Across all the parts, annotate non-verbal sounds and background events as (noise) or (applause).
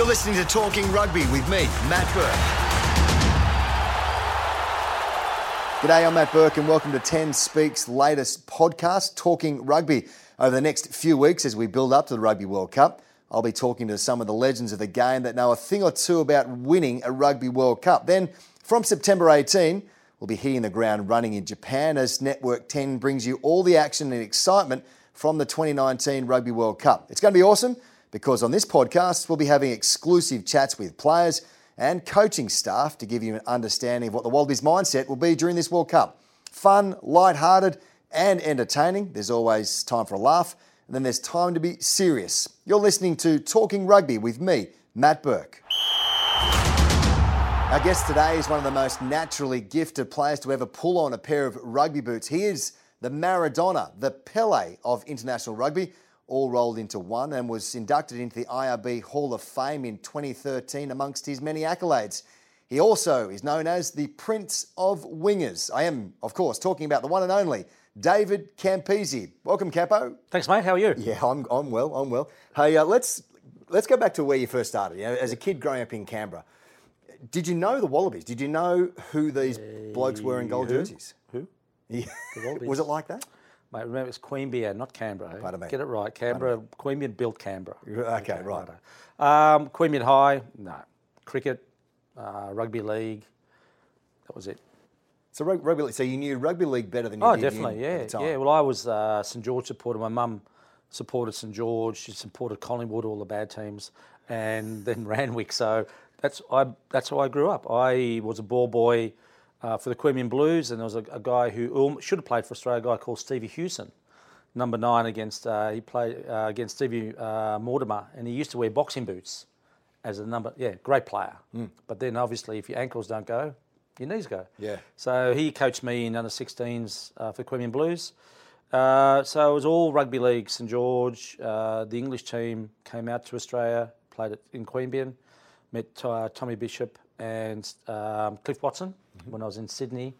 You're listening to Talking Rugby with me, Matt Burke. G'day, I'm Matt Burke, and welcome to 10 Speaks' latest podcast, Talking Rugby. Over the next few weeks, as we build up to the Rugby World Cup, I'll be talking to some of the legends of the game that know a thing or two about winning a Rugby World Cup. Then, from September 18, we'll be hitting the ground running in Japan as Network 10 brings you all the action and excitement from the 2019 Rugby World Cup. It's going to be awesome because on this podcast, we'll be having exclusive chats with players and coaching staff to give you an understanding of what the Wallabies mindset will be during this World Cup. Fun, light-hearted, and entertaining. There's always time for a laugh, and then there's time to be serious. You're listening to Talking Rugby with me, Matt Burke. Our guest today is one of the most naturally gifted players to ever pull on a pair of rugby boots. He is the Maradona, the Pele of international rugby all rolled into one and was inducted into the IRB Hall of Fame in 2013 amongst his many accolades. He also is known as the Prince of Wingers. I am, of course, talking about the one and only David Campese. Welcome, Campo. Thanks, mate. How are you? Yeah, I'm, I'm well. I'm well. Hey, uh, let's let's go back to where you first started. You know, as a kid growing up in Canberra, did you know the Wallabies? Did you know who these blokes were in gold who? jerseys? Who? Yeah. (laughs) Was it like that? Mate, remember it's Queanbeyan, not Canberra. Pardon me. Get it right. Canberra, Queanbeyan built Canberra. (laughs) Okay, right. Um, Queanbeyan High, no. Cricket, uh, rugby league, that was it. So rugby. league- So you knew rugby league better than you Oh, did definitely, yeah. at the time. Yeah, well, I was uh, St George supporter. My mum supported St George. She supported Collingwood, all the bad teams, and then (laughs) Randwick. So that's I. That's how I grew up. I was a ball boy uh, for the Queanbeyan Blues, and there was a, a guy who should have played for Australia, a guy called Stevie Hewson, number nine against. Uh, he played uh, against Stevie uh, Mortimer, and he used to wear boxing boots as a number. Yeah, great player. But then obviously, if your ankles don't go, your knees go. Yeah. So he coached me in under 16s uh, for Queanbeyan Blues. Uh, so it was all rugby league, St George. Uh, the English team came out to Australia, played it in Queanbeyan, met uh, Tommy Bishop and um, Cliff Watson when I was in Sydney.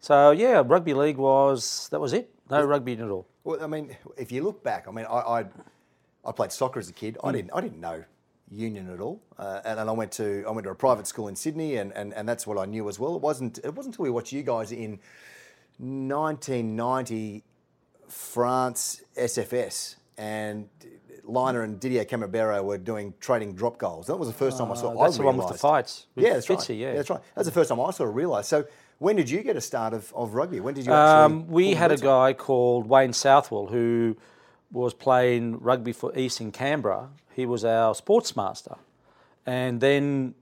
So yeah, rugby league was that was it. No rugby at all. Well, I mean, if you look back, I mean, I I, I played soccer as a kid. Hmm. I didn't I didn't know union at all, uh, and, and I went to I went to a private school in Sydney, and, and, and that's what I knew as well. It wasn't it wasn't until we watched you guys in 1990 France SFS and. Lynagh and Didier Camberabero were doing trading drop goals. That was the first time I saw. Uh, that's I the one with the fights. With yeah, that's right. Fitzy, yeah. that's right. That's the first time I sort of realised. So, when did you get a start of, of rugby? When did you actually? Um, we had a on? guy called Wayne Southwell who was playing rugby for East in Canberra. He was our sports master. And then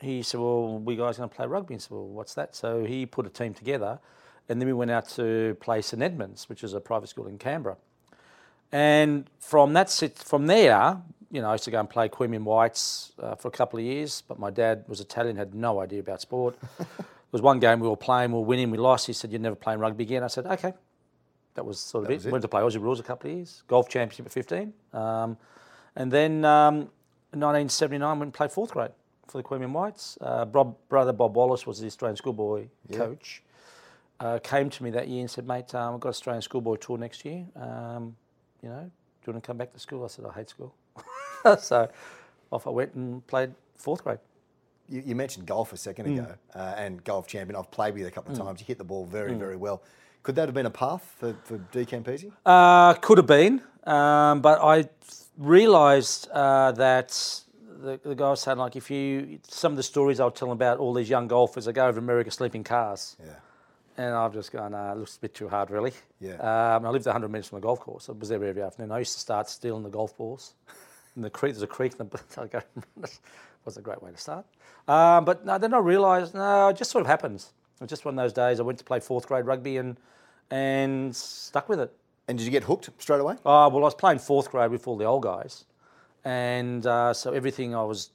he said, Well, we guys going to play rugby? And said, Well, what's that? So he put a team together. And then we went out to play St Edmunds, which is a private school in Canberra. And from that, sit- from there, you know, I used to go and play Queanbeyan Whites uh, for a couple of years. But my dad was Italian, had no idea about sport. (laughs) there was one game we were playing, we were winning, we lost. He said, "You're never playing rugby again." I said, "Okay." That was sort of That it. it. Went to play Aussie rules a couple of years, golf championship at 15, um, and then um, in 1979 went and played fourth grade for the Queanbeyan Whites. Uh, Bob, brother Bob Wallace was the Australian schoolboy coach. Uh, came to me that year and said, "Mate, um, I've got an Australian schoolboy tour next year. Um, you know, do you want to come back to school?" I said, "I hate school." (laughs) so off I went and played fourth grade. You, you mentioned golf a second Mm. ago uh, and golf champion. I've played with you a couple of times. You hit the ball very, very well. Could that have been a path for, for D Campese? Uh, could have been, um, but I realised uh, that the, the guy was saying like if you some of the stories I was telling about all these young golfers that go over America sleeping cars, Yeah. And I've just gone, nah, it looks a bit too hard, really. Yeah. Um, I lived 100 minutes from the golf course. I was there every afternoon. I used to start stealing the golf balls. (laughs) In the creek, there's a creek, and (laughs) I go, was a great way to start. Um, but no, then I realised, no, it just sort of happens. It was just one of those days. I went to play fourth grade rugby and and stuck with it. And did you get hooked straight away? Oh, well, I was playing fourth grade with all the old guys. And uh, so everything I was,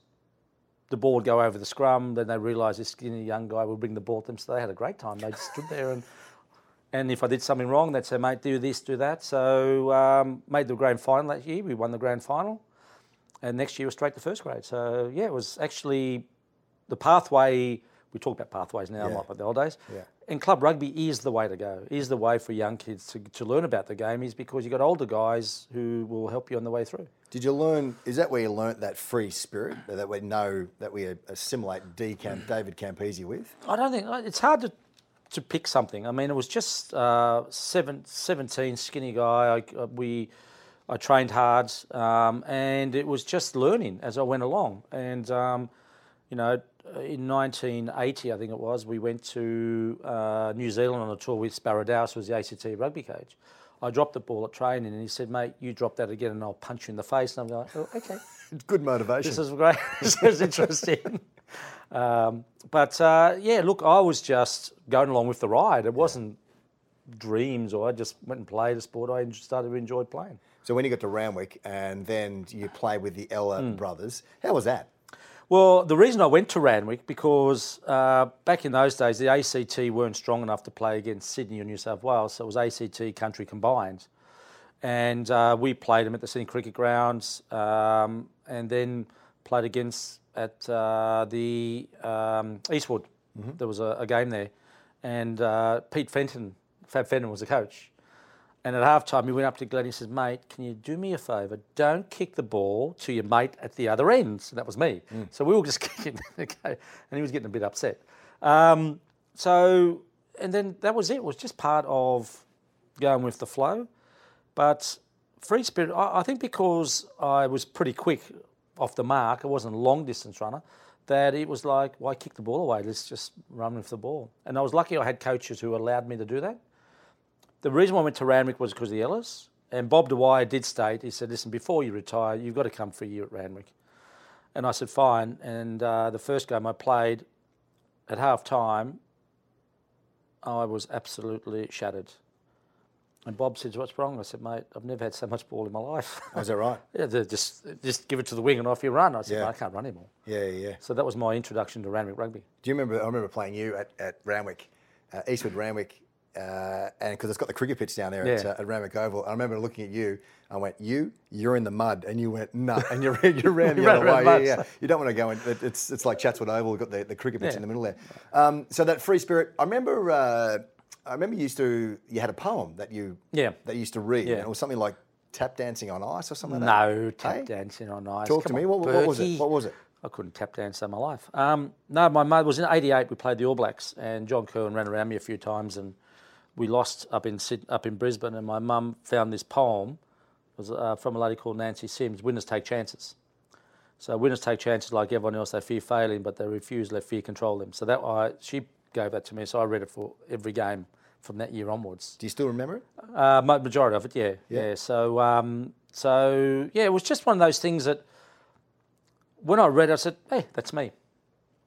the ball would go over the scrum. Then they realised this skinny young guy would bring the ball to them. So they had a great time. They just stood there and, (laughs) and if I did something wrong, they'd say, mate, do this, do that. So um, made the grand final that year. We won the grand final. And next year was straight to first grade. So yeah, it was actually the pathway we talk about pathways now, Yeah. not like the old days. Yeah. And club rugby is the way to go. Is the way for young kids to, to learn about the game. Is because you've got older guys who will help you on the way through. Did you learn? Is that where you learnt that free spirit that we know that we assimilate D Camp, (clears throat) David Campese with? I don't think it's hard to to pick something. I mean, it was just uh, seven, 17, skinny guy. I, uh, we, I trained hard, um, and it was just learning as I went along. And um, you know, in 1980, I think it was, we went to uh, New Zealand on a tour with Sparrow who was the ACT rugby coach. I dropped the ball at training, and he said, "Mate, you drop that again, and I'll punch you in the face." And I'm going, oh, "Okay." (laughs) Good motivation. This is great. (laughs) this is interesting. (laughs) Um, but uh, yeah, look, I was just going along with the ride. It wasn't dreams, or I just went and played a sport I started to enjoy playing. so when you got to Randwick and then you played with the Ella Hmm. brothers, how was that? Well, the reason I went to Randwick because uh, back in those days the ACT weren't strong enough to play against Sydney or New South Wales, so it was ACT country combined, and uh, we played them at the Sydney Cricket Grounds, um, and then played against at uh, the um, Eastwood. There was a, a game there, and uh, Pete Fenton, Fab Fenton was the coach. And at halftime, he went up to Glenn. He says, Mate, can you do me a favour? Don't kick the ball to your mate at the other end. So that was me. So we were just (laughs) kicking. okay. And he was getting a bit upset. Um, so, and then that was it. It was just part of going with the flow. But free spirit, I, I think because I was pretty quick off the mark, I wasn't a long distance runner, that it was like, why kick the ball away? Let's just run with the ball. And I was lucky I had coaches who allowed me to do that. The reason why I went to Randwick was because of the Ellas. And Bob Dwyer did state, he said, listen, before you retire, you've got to come for a year at Randwick. And I said, fine. And uh, the first game I played at half time, I was absolutely shattered. And Bob said, what's wrong? I said, mate, I've never had so much ball in my life. Oh, is that right? (laughs) yeah, just, just give it to the wing and off you run. I said, Yeah. "No, I can't run anymore. Yeah, yeah. So that was my introduction to Randwick Rugby. Do you remember? I remember playing you at, at Randwick, uh, Eastwood Randwick, uh, and because it's got the cricket pitch down there at, Yeah. uh, at Oval. I remember looking at you. I went, "You, you're in the mud," and you went, "No," and you ran, you ran (laughs) the Ran other way. Yeah, yeah. You don't want to go in. It, it's it's like Chatswood Oval. We've got the, the cricket pitch Yeah. in the middle there. Um, so that free spirit. I remember. Uh, I remember you used to. You had a poem that you Yeah. that you used to read. Yeah. It was something like tap dancing on ice or something. like that. No, tap Hey? dancing on ice. Talk to Come me. on, What, what was it? What was it? I couldn't tap dance in my life. Um, no, my mother was in '88. We played the All Blacks, and John Kirwan ran around me a few times, and we lost up in up in Brisbane. And my mum found this poem, it was uh, from a lady called Nancy Sims. Winners take chances. So winners take chances like everyone else. They fear failing, but they refuse. to Let fear control them. So that I she gave that to me. So I read it for every game from that year onwards. Do you still remember it? Uh, majority of it, yeah, Yeah. yeah. So, um, so yeah, it was just one of those things that when I read, it, I said, "Hey, that's me."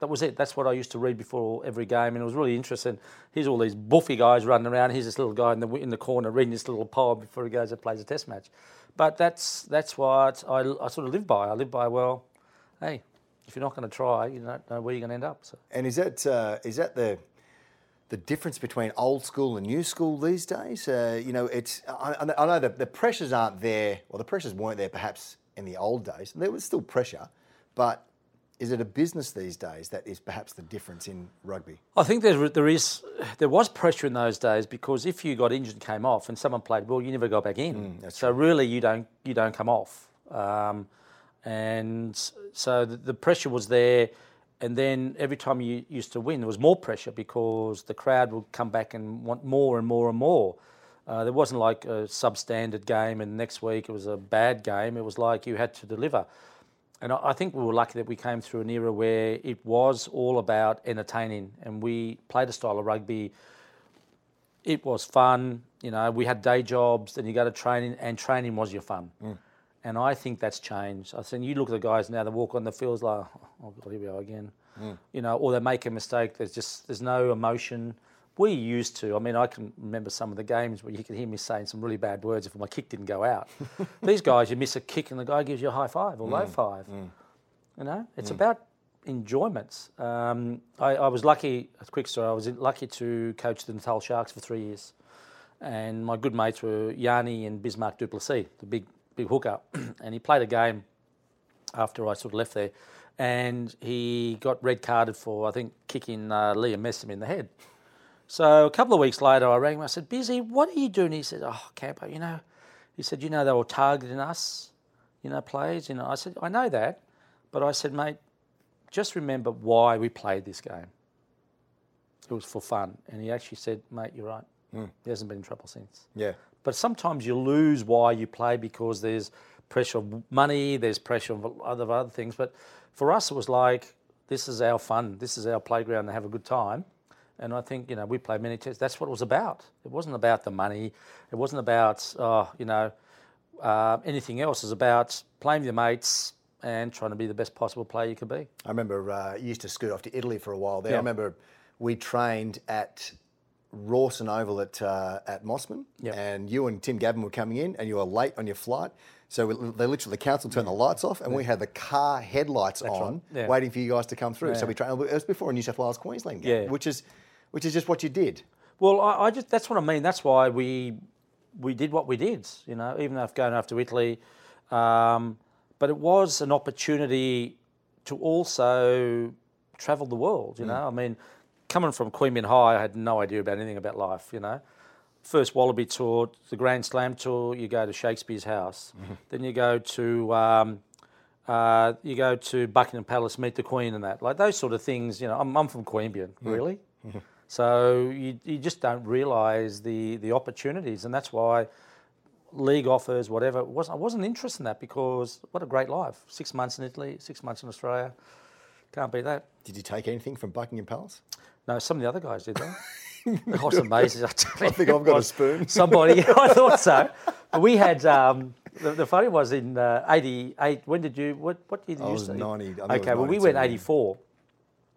That was it. That's what I used to read before every game, and it was really interesting. Here's all these buffy guys running around. Here's this little guy in the in the corner reading this little poem before he goes and plays a test match. But that's that's what I, I sort of live by. I live by well. Hey, if you're not going to try, you don't know where you're going to end up. So. And is that uh, is that the the difference between old school and new school these days? Uh, you know, it's I, I know that the pressures aren't there, or the pressures weren't there perhaps in the old days. There was still pressure, but is it a business these days that is perhaps the difference in rugby? I think there, there is there was pressure in those days because if you got injured and came off and someone played well, you never got back in. so really, you don't you don't come off, um, and so the, the pressure was there. And then every time you used to win, there was more pressure because the crowd would come back and want more and more and more. Uh, there wasn't like a substandard game, and next week it was a bad game. It was like you had to deliver. And I I think we were lucky that we came through an era where it was all about entertaining and we played a style of rugby. It was fun, you know, we had day jobs, then you go to training, and training was your fun. Mm. And I think that's changed. I think you look at the guys now that walk on the fields like, oh God, here we go again. Mm. You know, or they make a mistake, there's just, there's no emotion. We used to, I mean, I can remember some of the games where you could hear me saying some really bad words if my kick didn't go out. (laughs) These guys, you miss a kick and the guy gives you a high five or low five. You know, it's about enjoyments. Um, I, I was lucky, a quick story, I was lucky to coach the Natal Sharks for three years. And my good mates were Jannie and Bismarck du Plessis, the big, big hooker. (clears throat) and he played a game after I sort of left there, and he got red carded for I think kicking uh, Liam Messam in the head. So a couple of weeks later, I rang him. I said, "Busy, what are you doing?" He said, "Oh, Campo, you know," he said, "You know they were targeting us, you know, players. You know." I said, "I know that, but I said, mate, just remember why we played this game. It was for fun." And he actually said, "Mate, you're right. Hmm. He hasn't been in trouble since." Yeah. But sometimes you lose why you play because there's pressure of money, there's pressure of other other things. But for us, it was like this is our fun, this is our playground to have a good time. And I think you know we played many tests. That's what it was about. It wasn't about the money. It wasn't about oh, you know uh, anything else. It was about playing with your mates and trying to be the best possible player you could be. I remember uh, you used to scoot off to Italy for a while there. I remember we trained at Rawson Oval at uh, at Mosman, Yep. and you and Tim Gavin were coming in, and you were late on your flight. So we, they literally, the council turned the lights off, and we had the car headlights on, right, yeah. waiting for you guys to come through. So we trained. It was before a New South Wales Queensland game, Yeah. which is which is just what you did. Well, I, I just that's what I mean. That's why we we did what we did. You know, even though going after Italy, um, but it was an opportunity to also travel the world. You know, I mean, coming from Queanbeyan High, I had no idea about anything about life. You know. First Wallaby tour, the Grand Slam tour. You go to Shakespeare's house, then you go to um, uh, you go to Buckingham Palace, meet the Queen, and that like those sort of things. You know, I'm, I'm from Queanbeyan, really. So you, you just don't realise the, the opportunities, and that's why league offers, whatever. It wasn't, I wasn't interested in that because what a great life. Six months in Italy, six months in Australia. Can't beat that. Did you take anything from Buckingham Palace? No, some of the other guys did that. It was. I, think I've got a spoon. (laughs) Somebody, I thought so. (laughs) But we had, um, the, the funny was in uh, 88, when did you, what, what did I you was start? 90, I was Okay, well, we went 84,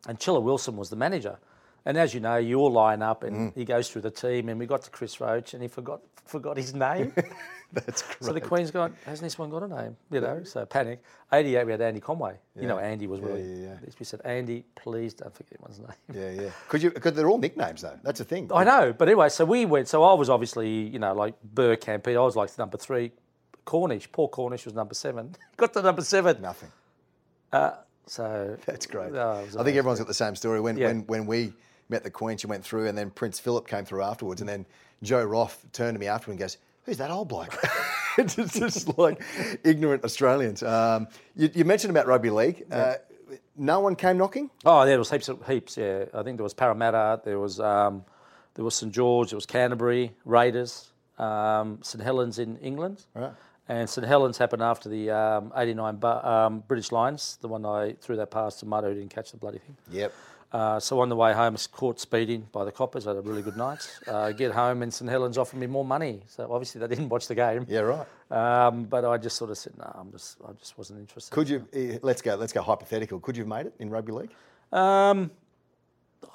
and Chilla Wilson was the manager. And as you know, you all line up, and Mm. he goes through the team, and we got to Chris Roche, and he forgot forgot his name. (laughs) That's great. so the Queen's gone, hasn't this one got a name? You know, so panic. 88, we had Andy Conway. You know, Andy was really. yeah, yeah. We said, Andy, please don't forget one's name. yeah, yeah. Could you? Because they're all nicknames though. That's the thing. I know, but anyway, so we went. So I was obviously, you know, like Burkamp. I was like number three. Cornish, Paul Cornish was number seven. (laughs) Got to number seven. Nothing. So That's great. Oh, I think everyone's got the same story. When, Yeah. when, when we met the Queen, she went through, and then Prince Philip came through afterwards, and then Joe Roth turned to me afterward and goes, "Who's that old bloke?" (laughs) it's just, like ignorant Australians. Um, you, you mentioned about rugby league. Uh, no one came knocking. Oh, there was heaps of heaps. Yeah, I think there was Parramatta. There was um, there was St George. There was Canterbury Raiders. Um, St Helens in England. Right. And St Helens happened after the um, '89 bu- um, British Lions, the one I threw that pass to Muddo who didn't catch the bloody thing. Yep. Uh, so on the way home, I was caught speeding by the coppers. I had a really good night. Uh, get home and St Helens offered me more money. So obviously they didn't watch the game. Yeah. Right. Um, but I just sort of said, no, I'm just, I just wasn't interested. Could you? eh, Let's go. Let's go hypothetical. Could you have made it in rugby league? Um,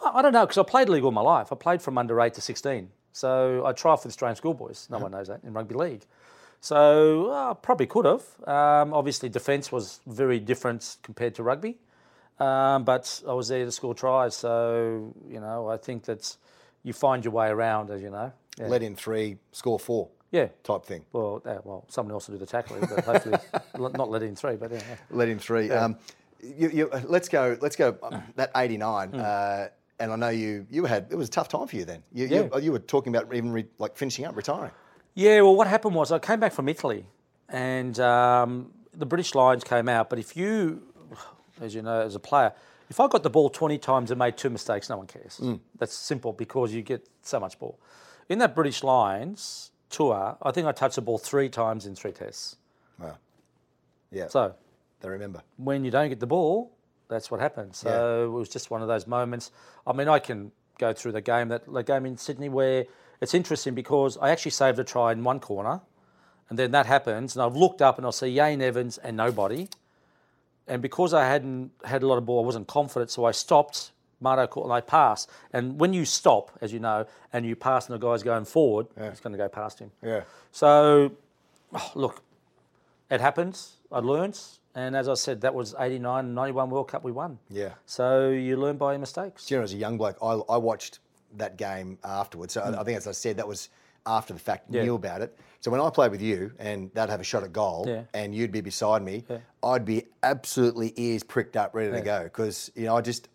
I I don't know because I played league all my life. I played from under eight to sixteen. So I tried for the Australian schoolboys. No one knows that in rugby league. So uh, probably could have. Um, obviously, defence was very different compared to rugby. Um, but I was there to score tries. So you know, I think that you find your way around, as you know. Yeah. Let in three, score four, yeah. type thing. Well, yeah, well, someone else will do the tackling, but hopefully (laughs) not let in three. But yeah. Let in three. Um, you, you, let's go. Let's go. um, That eighty nine. Uh, and I know you. You had. It was a tough time for you then. You, you, you were talking about even re, like finishing up, retiring. Yeah, well, what happened was I came back from Italy, and um, the British Lions came out. But if you, as you know, as a player, if I got the ball 20 times and made two mistakes, no one cares. Mm. That's simple because you get so much ball. In that British Lions tour, I think I touched the ball three times in three tests. Wow. Yeah. So they remember. when you don't get the ball, that's what happens. So it was just one of those moments. I mean, I can go through the game that the game in Sydney where it's interesting because I actually saved a try in one corner, and then that happens, and I've looked up and I'll see Ieuan Evans and nobody, and because I hadn't had a lot of ball, I wasn't confident, so I stopped. Marto caught and I passed. And when you stop, as you know, and you pass and the guy's going forward, it's going to go past him. Yeah. So, oh, look, it happens. I learned. And as I said, that was 89, 91 World Cup we won. Yeah. So you learn by your mistakes. Do you know, as a young bloke, I, I watched that game afterwards. So I- I think, as I said, that was after the fact Yeah. knew about it. So when I played with you and they'd have a shot at goal Yeah. and you'd be beside me, I'd be absolutely ears pricked up, ready to go because you know I just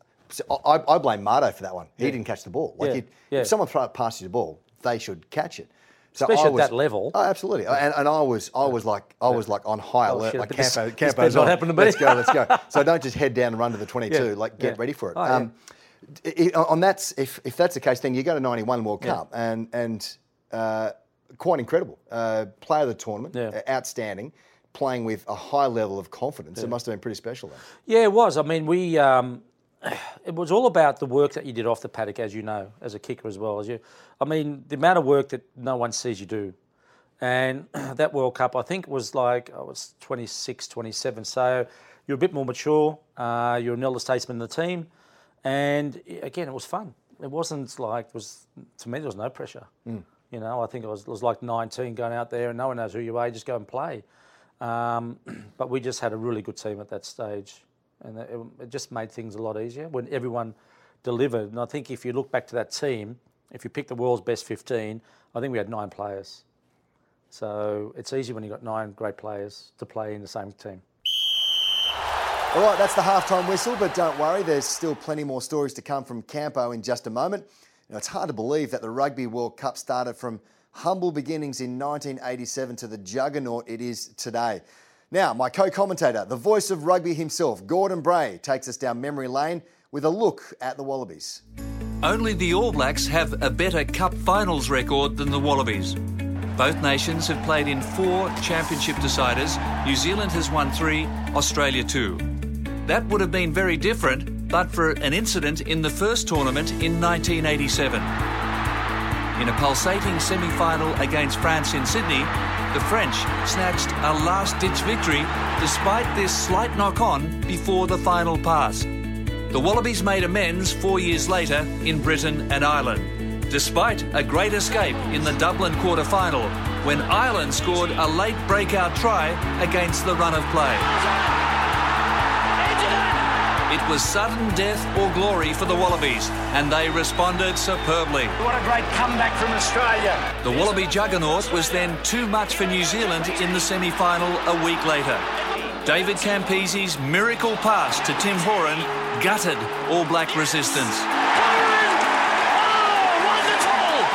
I, I blame Mardo for that one. He didn't catch the ball. Like Yeah. Yeah. if someone passes you the ball, they should catch it. So Especially I at was- that level. Oh, absolutely. And, and I was I was like I was like on high Oh, alert. shit, like this- Campo, this Campo's better on. happen to me. Let's go, let's go. (laughs) So don't just head down and run to the 22. Yeah. Like get Yeah. ready for it. Oh, um, i- i- on that's if if that's the case, then you go to 91 World Cup and and uh, quite incredible. Uh, player of the tournament, Yeah. uh, outstanding, playing with a high level of confidence. It must have been pretty special. Then. Yeah, it was. I mean, we. Um, (sighs) it was all about the work that you did off the paddock, as you know, as a kicker as well as you. I mean, the amount of work that no one sees you do, and (clears throat) that World Cup, I think, was like I was 26, 27. So you're a bit more mature. Uh, you're an elder statesman in the team, and again, it was fun. It wasn't like it was to me. There was no pressure. You know, I think it was, it was like 19 going out there, and no one knows who you are. Just go and play. Um, (clears throat) but we just had a really good team at that stage, and it, it just made things a lot easier when everyone delivered. And I think if you look back to that team, if you pick the world's best 15, I think we had nine players. So it's easy when you've got nine great players to play in the same team. All right, that's the halftime whistle, but don't worry, there's still plenty more stories to come from Campo in just a moment. It's hard to believe that the Rugby World Cup started from humble beginnings in 1987 to the juggernaut it is today. Now, my co commentator, the voice of rugby himself, Gordon Bray, takes us down memory lane with a look at the Wallabies. Only the All Blacks have a better Cup finals record than the Wallabies. Both nations have played in four championship deciders. New Zealand has won three, Australia two. That would have been very different but for an incident in the first tournament in 1987. In a pulsating semi final against France in Sydney, the French snatched a last ditch victory despite this slight knock on before the final pass. The Wallabies made amends four years later in Britain and Ireland, despite a great escape in the Dublin quarter final when Ireland scored a late breakout try against the run of play. It was sudden death or glory for the Wallabies, and they responded superbly. What a great comeback from Australia. The Wallaby juggernaut was then too much for New Zealand in the semi final a week later. David Campese's miracle pass to Tim Horan gutted All Black resistance.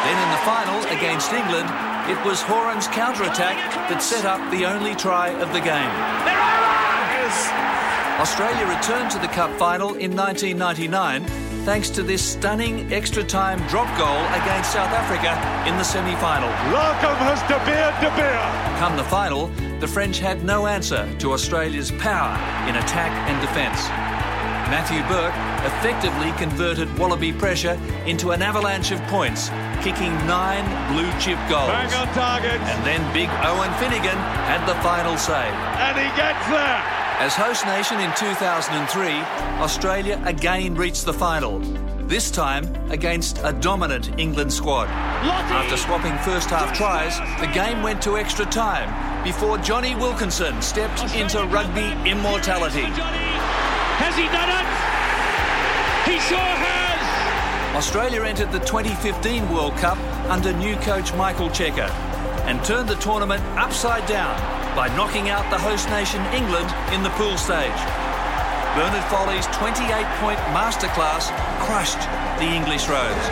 Then in the final against England, it was Horan's counter-attack that set up the only try of the game. Australia returned to the Cup final in 1999 thanks to this stunning extra time drop goal against South Africa in the semi final. Larkham has De Beer, De Beer. Come the final, the French had no answer to Australia's power in attack and defence. Matthew Burke effectively converted Wallaby pressure into an avalanche of points, kicking nine blue chip goals. Bang on target. And then big Owen Finegan had the final say. And he gets there. As host nation in 2003, Australia again reached the final. This time against a dominant England squad. After swapping first half tries, the game went to extra time before Jonny Wilkinson stepped into rugby immortality. Has he done it? He sure has. Australia entered the 2015 World Cup under new coach Michael Cheika and turned the tournament upside down by knocking out the host nation England in the pool stage. Bernard Foley's 28-point masterclass crushed the English Rose.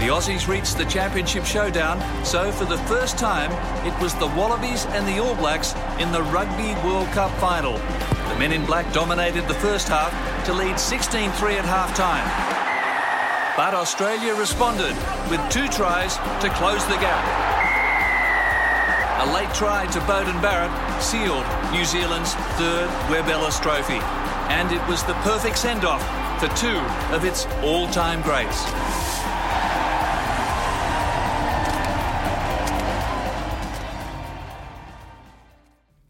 The Aussies reached the championship showdown, so for the first time, it was the Wallabies and the All Blacks in the Rugby World Cup final. The men in black dominated the first half to lead 16-3 at half-time. But Australia responded with two tries to close the gap. A late try to Beauden Barrett sealed New Zealand's third Webb Ellis trophy. And it was the perfect send-off for two of its all-time greats.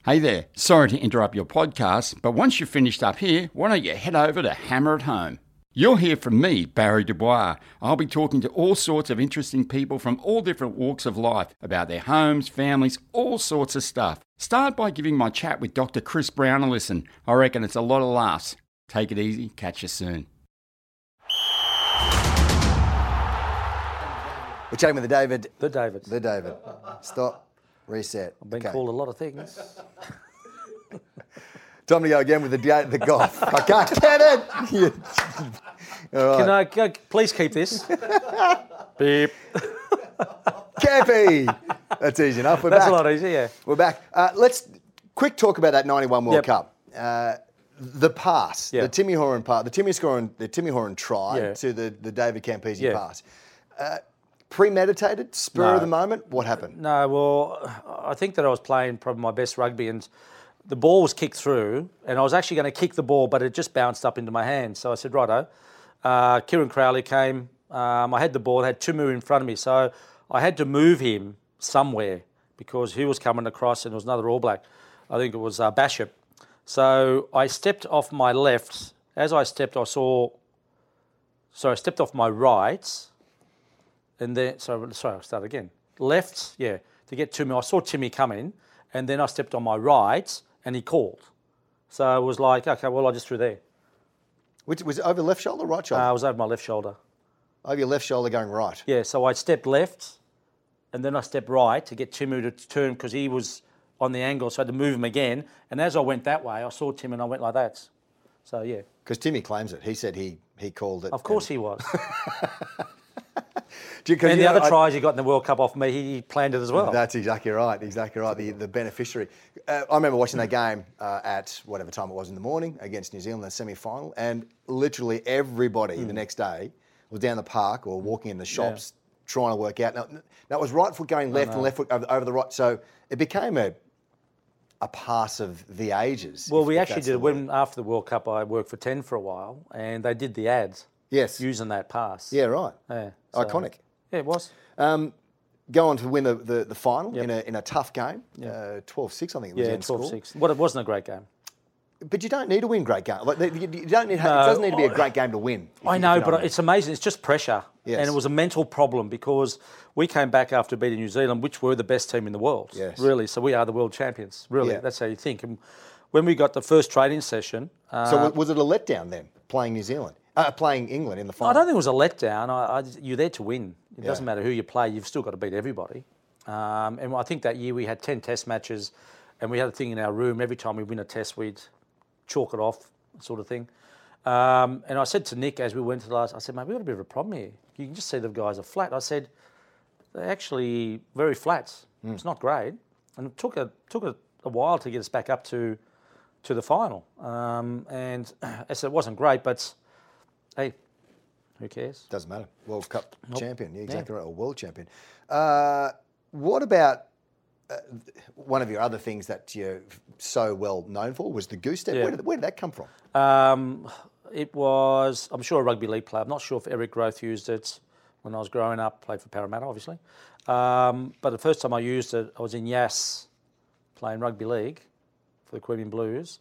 Hey there, sorry to interrupt your podcast, but once you've finished up here, why don't you head over to Hammer at Home? You'll hear from me, Barry Du Bois. I'll be talking to all sorts of interesting people from all different walks of life about their homes, families, all sorts of stuff. Start by giving my chat with Dr. Chris Brown a listen. I reckon it's a lot of laughs. Take it easy, catch you soon. We're chatting with the David. The David. The David. Stop. Reset. I've Been Okay. called a lot of things. (laughs) Time to go again with the da- the golf. I can't get it. You- (laughs) All right. Can I, can I please keep this? (laughs) Beep. Cappy. That's easy enough. We're That's back. a lot easier. Yeah. We're back. Uh, let's quick talk about that 91 World Yep. Cup. Uh, the pass, Yeah. the Timmy Horan pass, the Timmy Horan, the Timmy Horan try Yeah. to the, the David Campese Yeah. pass. Uh, premeditated, spur No. of the moment. What happened? No, well, I think that I was playing probably my best rugby, and the ball was kicked through, and I was actually going to kick the ball, but it just bounced up into my hand. So I said, righto. Uh, Kieran Crowley came. Um, I had the ball, I had Timu in front of me, so I had to move him somewhere because he was coming across, and there was another All Black. I think it was uh, Bachop. So I stepped off my left. As I stepped, I saw. So I stepped off my right, and then sorry, sorry, I'll start again. Left, yeah, to get to me. I saw Timmy coming, and then I stepped on my right, and he called. So it was like, okay, well, I just threw there. Which was it over left shoulder, right shoulder? Uh, I was over my left shoulder. over your left shoulder, going right. Yeah, so I stepped left, and then I stepped right to get Timu to turn because he was on the angle, so I had to move him again. And as I went that way, I saw Tim, and I went like that. So yeah, Because Timmy claims it. He said he he called it. of course he was. (laughs) (laughs) (laughs) You- and the know, other I- tries he got in the World Cup off me, he planned it as well. That's exactly right. Exactly right. The the beneficiary. Uh, I remember watching that game uh, at whatever time it was in the morning against New Zealand the semi final, and literally everybody Hmm. the next day was down the park or walking in the shops trying to work out. Now, that was right foot going left and left foot over, over the right. So it became a a pass of the ages. Well, if- we if actually did when after the World Cup. I worked for Ten for a while, and they did the ads Yes. using that pass. Yeah. Right. Yeah, so- Iconic. Yeah, it was. Go on to win the, the, the final Yep. in, a, in a tough game. Uh, 12-6, I think it was Yeah, the end score. 12-6. What it wasn't a great game. But you don't need to win great games. Like, you don't need. it doesn't need to be a great game to win. I you- know, but what I mean. it's amazing. It's just pressure. Yes. And it was a mental problem because we came back after beating New Zealand, which were the best team in the world. Yes. Really. So we are the world champions. Really. Yeah. That's how you think. And when we got the first training session, uh, So was it a letdown then, playing New Zealand, uh, playing England in the final? I don't think it was a letdown. I, I, you're there to win. It doesn't matter who you play. You've still got to beat everybody. Um, and I think that year we had 10 test matches and we had a thing in our room. Every time we win a test, we'd chalk it off, sort of thing. Um, and I said to Nick as we went to the last, I said, mate, we've got a bit of a problem here. You can just see the guys are flat. I said, they're actually very flat. It's not great. And it took a, took a, a while to get us back up to, to the final. Um, and (clears throat) I said, it wasn't great, but hey, who cares? Doesn't matter. World Cup champion, yeah, exactly right, or world champion. Uh, what about uh, one of your other things that you're so well known for was the goose step? Yeah. Where, did, where did that come from? Um, it was, I'm sure, a rugby league player. I'm not sure if Eric Grothe used it when I was growing up. Played for Parramatta, obviously. Um, but the first time I used it, I was in Yass playing rugby league for the Queanbeyan Blues.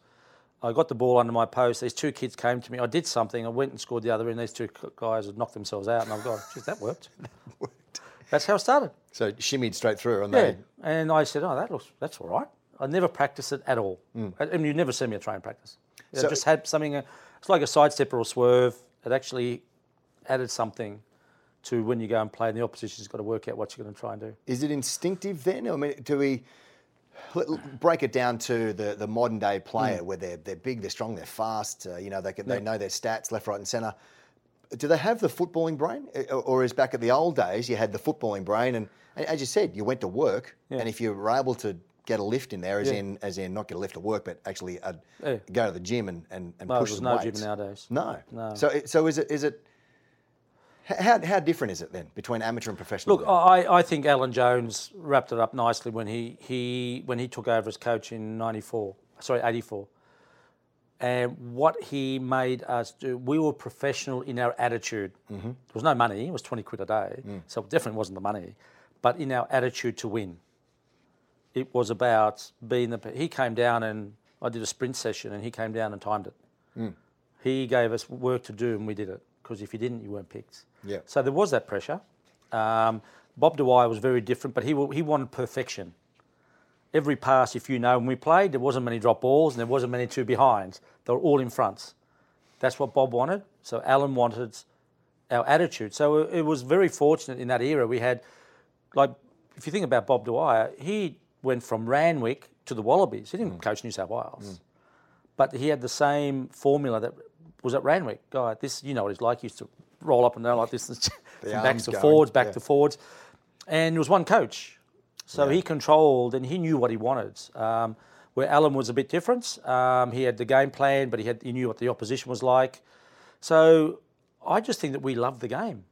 I got the ball under my post. These two kids came to me. I did something. I went and scored the other end. These two guys had knocked themselves out, and I've gone, geez, that worked. (laughs) that worked. That's how it started. So shimmied straight through, and Yeah. they And I said, oh, that looks, that's all right. I never practiced it at all. Mm. I, I mean, you never see me at train practice. I So- just had something, uh, it's like a sidestep or a swerve. It actually added something to when you go and play, and the opposition's got to work out what you're going to try and do. Is it instinctive then? I mean, do we break it down to the, the modern day player Hmm. where they're, they're big, they're strong, they're fast, uh, you know, they, can, they know their stats left, right, and centre. Do they have the footballing brain? Uh, Or is back at the old days, you had the footballing brain, and, and as you said, you went to work, and if you were able to get a lift in there, as Yeah. in as in not get a lift at work, but actually uh, Yeah. go to the gym and, and, and No, push there's some no weights. gym nowadays. No. No. So, it- so is it is it how, how different is it then between amateur and professional? Look. I, I think Alan Jones wrapped it up nicely when he, he when he took over as coach in '94, sorry, '84. And what he made us do, we were professional in our attitude. Mm-hmm. There was no money; it was 20 quid a day, Mm. so it definitely wasn't the money. But in our attitude to win, it was about being the. He came down and I did a sprint session, and he came down and timed it. Mm. He gave us work to do, and we did it. Because if you didn't, you weren't picked. Yeah. So there was that pressure. Um, Bob Dwyer was very different, but he he wanted perfection. Every pass, if you know, when we played, there wasn't many drop balls and there wasn't many two behinds. They were all in fronts. That's what Bob wanted. So Alan wanted our attitude. So it, was very fortunate in that era. We had, like, if you think about Bob Dwyer, he went from Randwick to the Wallabies. He didn't Mm. coach New South Wales, but he had the same formula that was at Randwick. Guy, this you know what he's like. He used to roll up and down like this, (laughs) and from back to going, forwards, back yeah. to forwards, and there was one coach. So he controlled and he knew what he wanted. Um, where Alan was a bit different. Um, he had the game plan, but he had he knew what the opposition was like. So I just think that we love the game.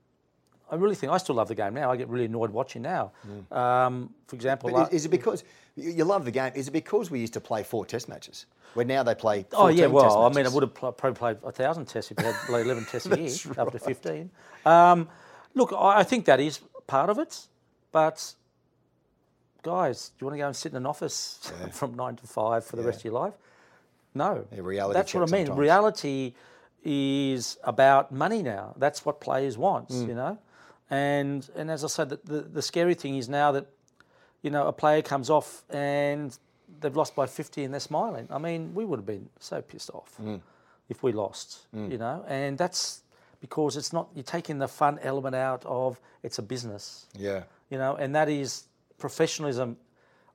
I really think I still love the game now. I get really annoyed watching now. Um, for example, Mm. Like- is, is it because you love the game? Is it because we used to play four test matches? Where now they play. Oh yeah, well, I mean, I would have pl- probably played a thousand tests if we had like, eleven tests a (laughs) year, up to fifteen. Um, look, I, I think that is part of it, but guys, do you want to go and sit in an office (laughs) from nine to five for the rest of your life? No. Yeah, reality That's what I mean. sometimes. Reality is about money now. That's what players want, Mm. you know. And and as I said, the, the, the scary thing is now that you know a player comes off and they've lost by 50 and they're smiling. I mean, we would have been so pissed off Mm. if we lost, you know. And that's because it's not you're taking the fun element out of it's a business Yeah. you know, and that is professionalism.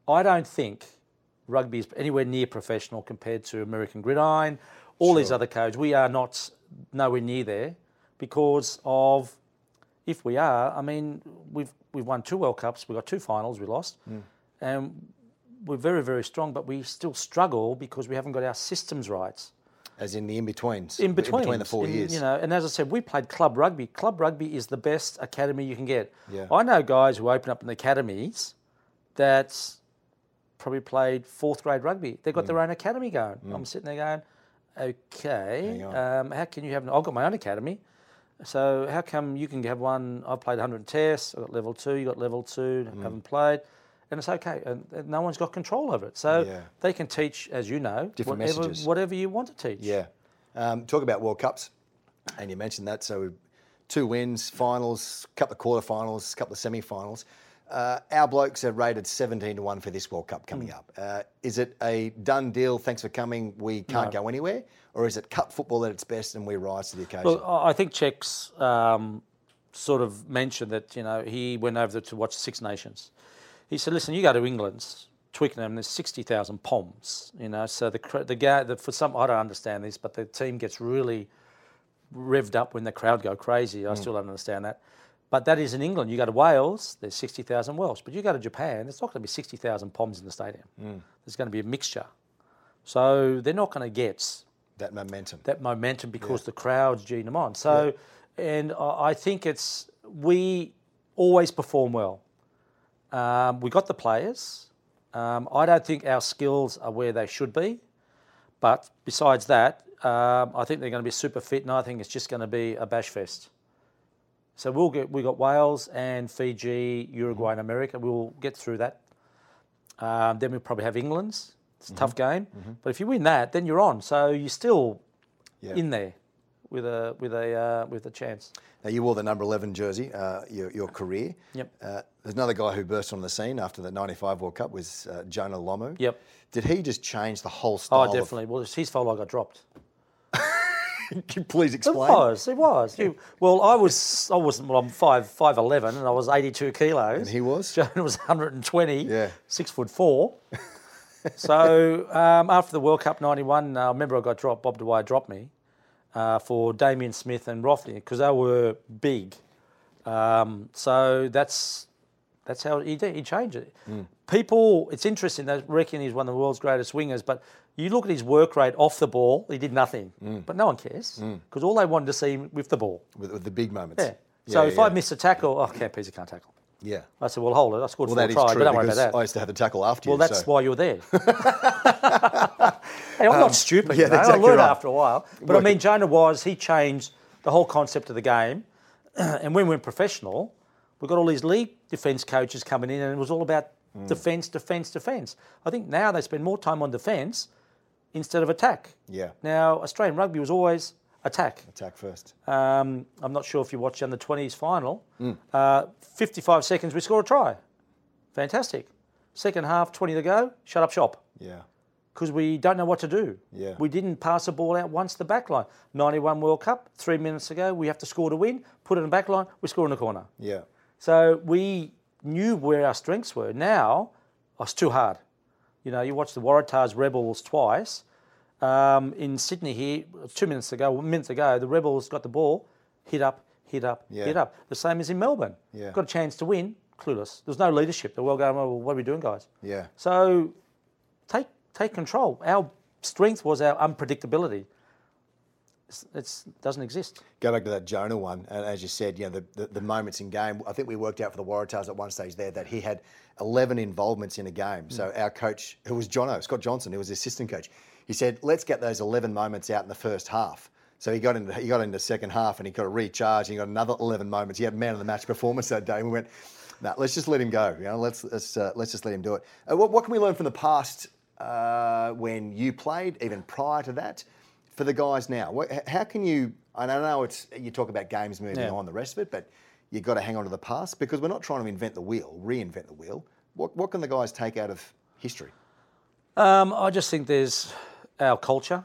I don't think rugby is anywhere near professional compared to American gridiron, all these other codes. We are not nowhere near there because of if we are, I mean, we've we've won two World Cups, we've got two finals, we lost, and we're very very strong, but we still struggle because we haven't got our systems right As in the in betweens. in between, between the four in- years. You know, and as I said, we played club rugby. Club rugby is the best academy you can get. Yeah. I know guys who open up in the academies that probably played fourth grade rugby. They've got their Mm. own academy going. I'm sitting there going, okay, um, how can you have? An, I've got my own academy. So how come you can have one? I've played 100 tests. I've got level two. You got level two. Mm. Haven't played. And it's okay, and, and no one's got control over it. So Yeah. they can teach, as you know, Different whatever, messages. whatever you want to teach. Yeah. Um, talk about World Cups, and you mentioned that. So two wins, finals, couple of quarterfinals, a couple of semi-finals. Uh, our blokes are rated 17 to 1 for this World Cup coming Hmm. up. Uh, is it a done deal? Thanks for coming. We can't go anywhere, or is it cup football at its best and we rise to the occasion? Well, I think Cheika's um, sort of mentioned that you know he went over to watch Six Nations. He said, "Listen, you go to England, Twickenham. There's sixty thousand poms. You know, so the the guy the, for some I don't understand this, but the team gets really revved up when the crowd go crazy. I still don't understand that." But that is in England. You go to Wales, there's 60,000 Welsh. But you go to Japan, there's not going to be 60,000 Poms in the stadium. There's going to be a mixture. So they're not going to get that momentum. that momentum because the crowd's geeing them on. So, and I I think it's we always perform well. Um, we got the players. Um, I don't think our skills are where they should be, but besides that, um, I think they're going to be super fit, and I think it's just going to be a bash fest. So we'll get we got Wales and Fiji, Uruguay, and America. We'll get through that. Um, then we'll probably have England's. It's a tough game, but if you win that, then you're on. So you're still Yeah. in there with a with a uh, with a chance. Now, you wore the number 11 jersey uh, your, your career. Yep. Uh, there's another guy who burst on the scene after the 95 World Cup was uh, Jonah Lomu. Yep. Did he just change the whole style? Oh, definitely. Well, it's his fault I got dropped. Of, (laughs) Can you please It explain? was. It was. You, well, I was. I wasn't. Well, I'm five five eleven, and I was eighty two kilos. And he was? Jonah was 120. Yeah. Six foot four. (laughs) so um, after the World Cup '91, uh, I remember I got dropped. Bob Dwyer dropped me uh, for Damien Smith and Rothley because they were big. Um, so that's that's how he did. He changed it. Hmm. People, it's interesting. They reckon he's one of the world's greatest wingers, but you look at his work rate off the ball. He did nothing, hmm. but no one cares hmm. because all they wanted to see him with the ball. With, with the big moments. Yeah. So Yeah, if yeah. I miss a tackle, oh, Campese can't tackle. Yeah. I said, well, hold it. I scored Well, four tries, true but don't worry about that. I used to have the tackle after Well, you. Well, that's so. why you're there. (laughs) hey, I'm not um, stupid. Um, yeah, you know? exactly I learned right. after a while. But I mean, Jonah was, he changed the whole concept of the game. (clears throat) and when we went professional, we got all these league defence coaches coming in, and it was all about Mm. defence, defence, defence. I think now they spend more time on defence instead of attack. Yeah. Now, Australian rugby was always attack. Attack first. Um, I'm not sure if you watched the under 20s final. Mm. Uh, 55 seconds, we score a try. Fantastic. Second half, 20 to go, shut up shop. Yeah. because we don't know what to do. Yeah. We didn't pass the ball out once the back line. 91 World Cup, three minutes ago, we have to score to win, put it in the back line, we score in the corner. Yeah. So we knew where our strengths were. Now, oh, it's too hard. You know, you watch the Waratahs Rebels twice. Um, in Sydney here, two minutes ago, one minute ago, the Rebels got the ball, hit up, hit up, Yeah. hit up. The same as in Melbourne. Yeah. Got a chance to win, clueless. There's no leadership. They're well going, well, what are we doing, guys? Yeah. So take take control. Our strength was our unpredictability. It doesn't exist. Go back to that Jonah one, and as you said, you know, the, the, the moments in game. I think we worked out for the Waratahs at one stage there that he had 11 involvements in a game. So our coach, who was Jono, Scott Johnson, who was the assistant coach, he said, let's get those 11 moments out in the first half. So he got into he got into the second half and he got a recharge. And he got another 11 moments. He had man of the match performance that day. And we went, no, let's just let him go. You know, let's let's uh, let's just let him do it. Uh, what, what can we learn from the past uh, when you played, even prior to that, for the guys now? What, how can you? I don't know it's you talk about games moving Yeah. on, the rest of it, but you've got to hang on to the past because we're not trying to invent the wheel, reinvent the wheel. What what can the guys take out of history? Um, I just think there's our culture.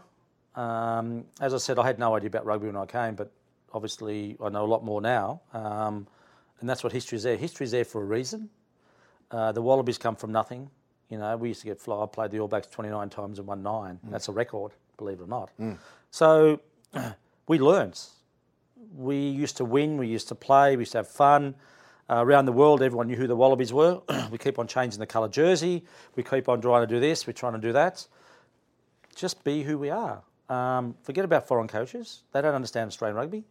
Um, as I said, I had no idea about rugby when I came, but obviously I know a lot more now. Um, and that's what history is there. History is there for a reason. Uh, the Wallabies come from nothing. You know, we used to get fly. I played the All Blacks 29 times and won nine. That's a record, believe it or not. So (clears throat) we learned. We used to win. We used to play. We used to have fun. Uh, around the world, everyone knew who the Wallabies were. (clears throat) we keep on changing the colour jersey. We keep on trying to do this. We're trying to do that. Just be who we are. Um, forget about foreign coaches. They don't understand Australian rugby.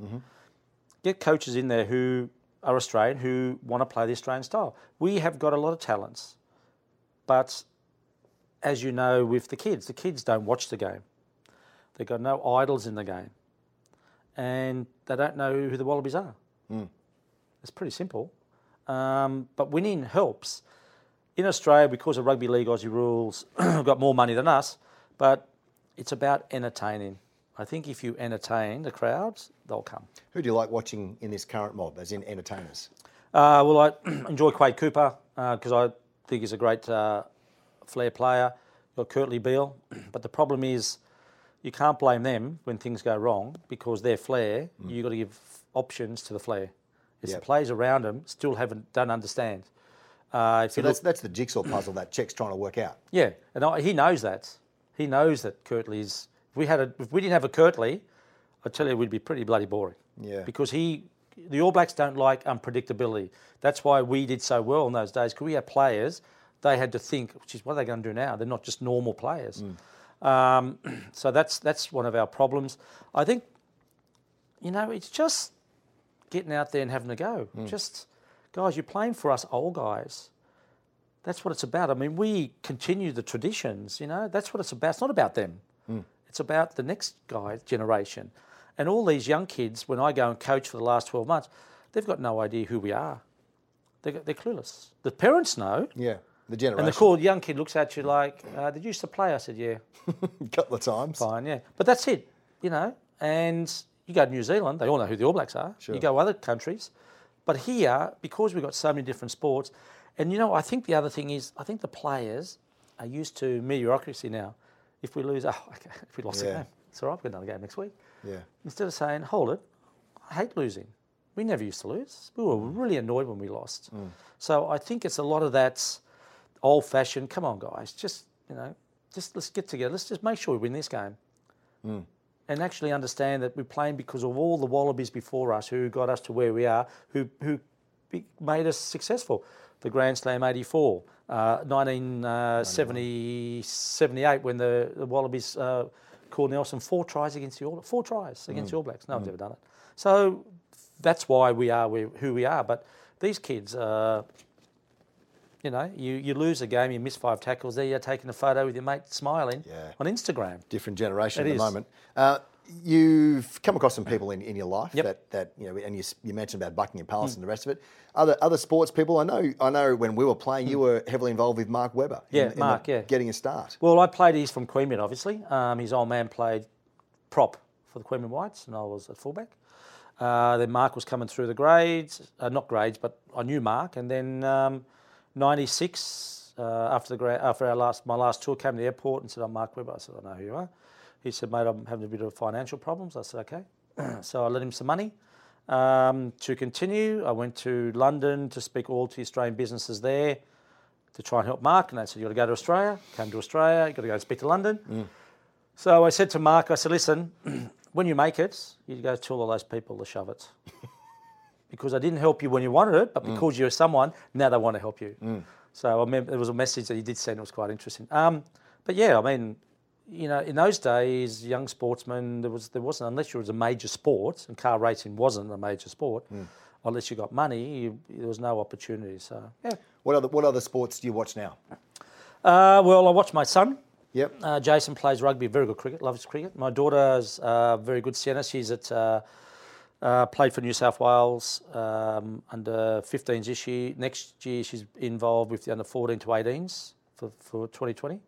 Get coaches in there who are Australian, who want to play the Australian style. We have got a lot of talents, but as you know, with the kids, the kids don't watch the game. They've got no idols in the game, and they don't know who the Wallabies are. It's pretty simple, um, but winning helps. In Australia, because of rugby league Aussie rules, (clears throat) have got more money than us, but it's about entertaining. I think if you entertain the crowds, they'll come. Who do you like watching in this current mob, as in entertainers? Uh, well, I (clears throat) enjoy Quade Cooper because I think he's a great uh, flair player. You've got Kurtley Beale, (clears throat) but the problem is you can't blame them when things go wrong because their flair. You've got to give options to the flair. It's Yep. the players around them still haven't don't understand. Uh, So you look- that's, that's the jigsaw puzzle that Cheika's trying to work out. yeah, and I, he knows that. He knows that Kurtley's. If we had a, if we didn't have a Kirtley, I tell you, we'd be pretty bloody boring. Yeah. Because he, the All Blacks don't like unpredictability. That's why we did so well in those days. Because we had players, they had to think, geez, what are they going to do now? They're not just normal players. Um, (clears throat) so that's that's one of our problems. I think, you know, it's just getting out there and having a go. Just, guys, you're playing for us old guys. That's what it's about. I mean, we continue the traditions, you know, that's what it's about. It's not about them, it's about the next guy generation. And all these young kids, when I go and coach for the last 12 months, they've got no idea who we are. They're, they're clueless. The parents know. Yeah, the generation. And the cool young kid looks at you like, uh, "Did you used to play?" I said, "Yeah, a (laughs) couple of times. fine, yeah." But that's it, you know. And you go to New Zealand, they all know who the All Blacks are. Sure. You go other countries, but here, because we've got so many different sports, and you know, I think the other thing is, I think the players are used to mediocrity now. If we lose, (laughs) oh, okay, if we lost Yeah. a game, it's all right. We've got another game next week. Yeah. Instead of saying, "Hold it, I hate losing." We never used to lose. We were really annoyed when we lost. So I think it's a lot of that old-fashioned. Come on, guys, just you know, just let's get together. Let's just make sure we win this game, and actually understand that we're playing because of all the Wallabies before us who got us to where we are, who who made us successful. The Grand Slam '84, uh, 1970, 78, when the, the Wallabies uh, Cornelsen four tries against the All four tries against the All Blacks. No one's ever done it. So that's why we are we, who we are. But these kids, uh, you know, you, you lose a game, you miss five tackles, there you're taking a photo with your mate smiling Yeah. on Instagram. different generation It at the moment. Uh, you've come across some people in, in your life Yep. that, that you know, and you, you mentioned about Buckingham Palace and the rest of it. Other other sports people, I know. I know when we were playing, you were heavily involved with Mark Webber. in- Yeah, in the- Mark, yeah. getting a start. Well, I played. He's from Queanbeyan, obviously. Um, his old man played prop for the Queanbeyan Whites, and I was at fullback. Uh, then Mark was coming through the grades, uh, not grades, but I knew Mark. And then um, '96, uh, after the after our last my last tour came to the airport and said, "I'm Mark Webber." I said, "I know who you are." He said, "Mate, I'm having a bit of financial problems." I said, "Okay." (clears throat) so I lent him some money um, to continue. I went to London to speak all to the Australian businesses there to try and help Mark. And they said, "You got to go to Australia." Came to Australia. You got to go and speak to London. So I said to Mark, I said, "Listen, (clears throat) when you make it, you go tell all those people to shove it." Because I didn't help you when you wanted it, but because you're someone, now they want to help you. So I remember there was a message that he did send. It was quite interesting. Um, but yeah, I mean, you know, in those days, young sportsmen, there was there wasn't unless you was a major sport, and car racing wasn't a major sport. Unless you got money, you, there was no opportunity. So yeah. What other what other sports do you watch now? Uh, well, I watch my son. Yep. Uh, Jason plays rugby, very good cricket, loves cricket. My daughter's uh, very good Sienna. She's at uh, played for New South Wales um, under 15s this year. Next year, she's involved with the under 14 to 18s for, for 2020.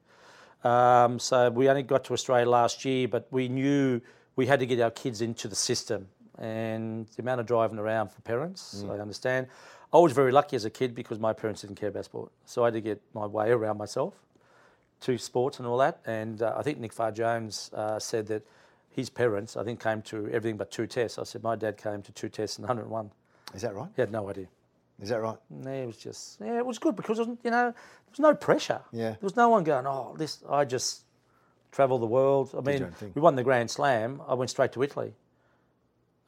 Um, so we only got to Australia last year, but we knew we had to get our kids into the system. And the amount of driving around for parents, I understand. I was very lucky as a kid because my parents didn't care about sport. So I had to get my way around myself to sports and all that. And uh, I think Nick Farr Jones uh, said that his parents, I think, came to everything but two tests. I said, my dad came to two tests and 101. Is that right? He had no idea. Is that right? Yeah, it was just, yeah, it was good because, you know, there was no pressure. Yeah. There was no one going, oh, this, I just travel the world. I mean, your own thing. we won the Grand Slam. I went straight to Italy.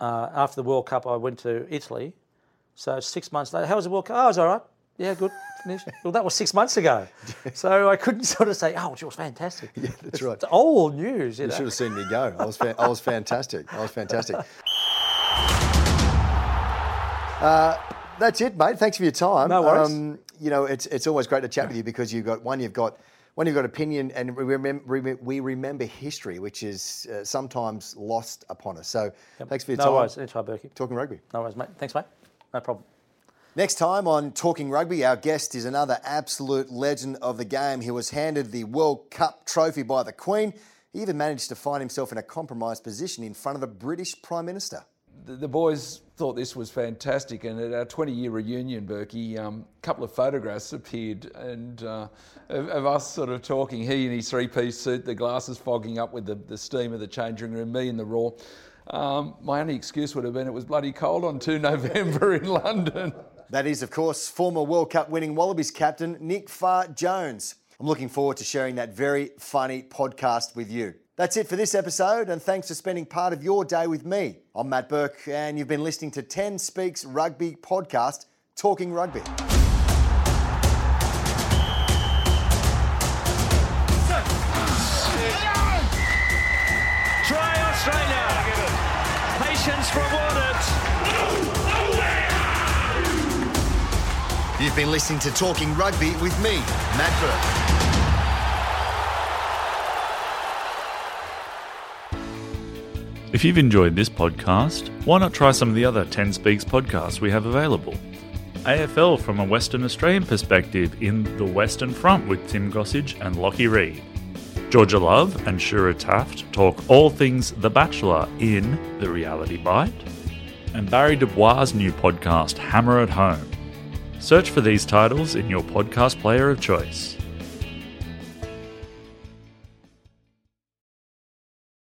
Uh, after the World Cup, I went to Italy. So six months later, how was the World Cup? Oh, it was all right. Yeah, good. Well, that was six months ago. (laughs) so I couldn't sort of say, oh, it was fantastic. (laughs) Yeah, that's right. It's old news. You, You know? should have seen me go. I was fa- I was fantastic. I was fantastic. (laughs) Uh, that's it, mate. Thanks for your time. No worries. Um, you know, it's it's always great to chat with you because you've got one, you've got one, you've got opinion, and we remember we remember history, which is uh, sometimes lost upon us. So, thanks for your no time. No worries. Anytime, Burkey. Talking rugby. No worries, mate. Thanks, mate. No problem. Next time on Talking Rugby, our guest is another absolute legend of the game. He was handed the World Cup trophy by the Queen. He even managed to find himself in a compromised position in front of the British Prime Minister. the, the boys thought this was fantastic, and at our 20-year reunion, Burkey, um, a couple of photographs appeared, and uh, of, of us sort of talking. He in his three-piece suit, the glasses fogging up with the, the steam of the changing room. Me in the raw. Um, my only excuse would have been it was bloody cold on 2 (laughs) November in London. That is, of course, former World Cup winning Wallabies captain Nick Farr Jones. I'm looking forward to sharing that very funny podcast with you. That's it for this episode, and thanks for spending part of your day with me. I'm Matt Burke, and you've been listening to 10 Speaks Rugby podcast, Talking Rugby. Try Australia. Patience rewarded. You've been listening to Talking Rugby with me, Matt Burke. If you've enjoyed this podcast, why not try some of the other 10 Speaks podcasts we have available? AFL from a Western Australian perspective in The Western Front with Tim Gossage and Lockie Reed. Georgia Love and Shura Taft talk all things The Bachelor in The Reality Bite. And Barry Du Bois' new podcast, Hammer at Home. Search for these titles in your podcast player of choice.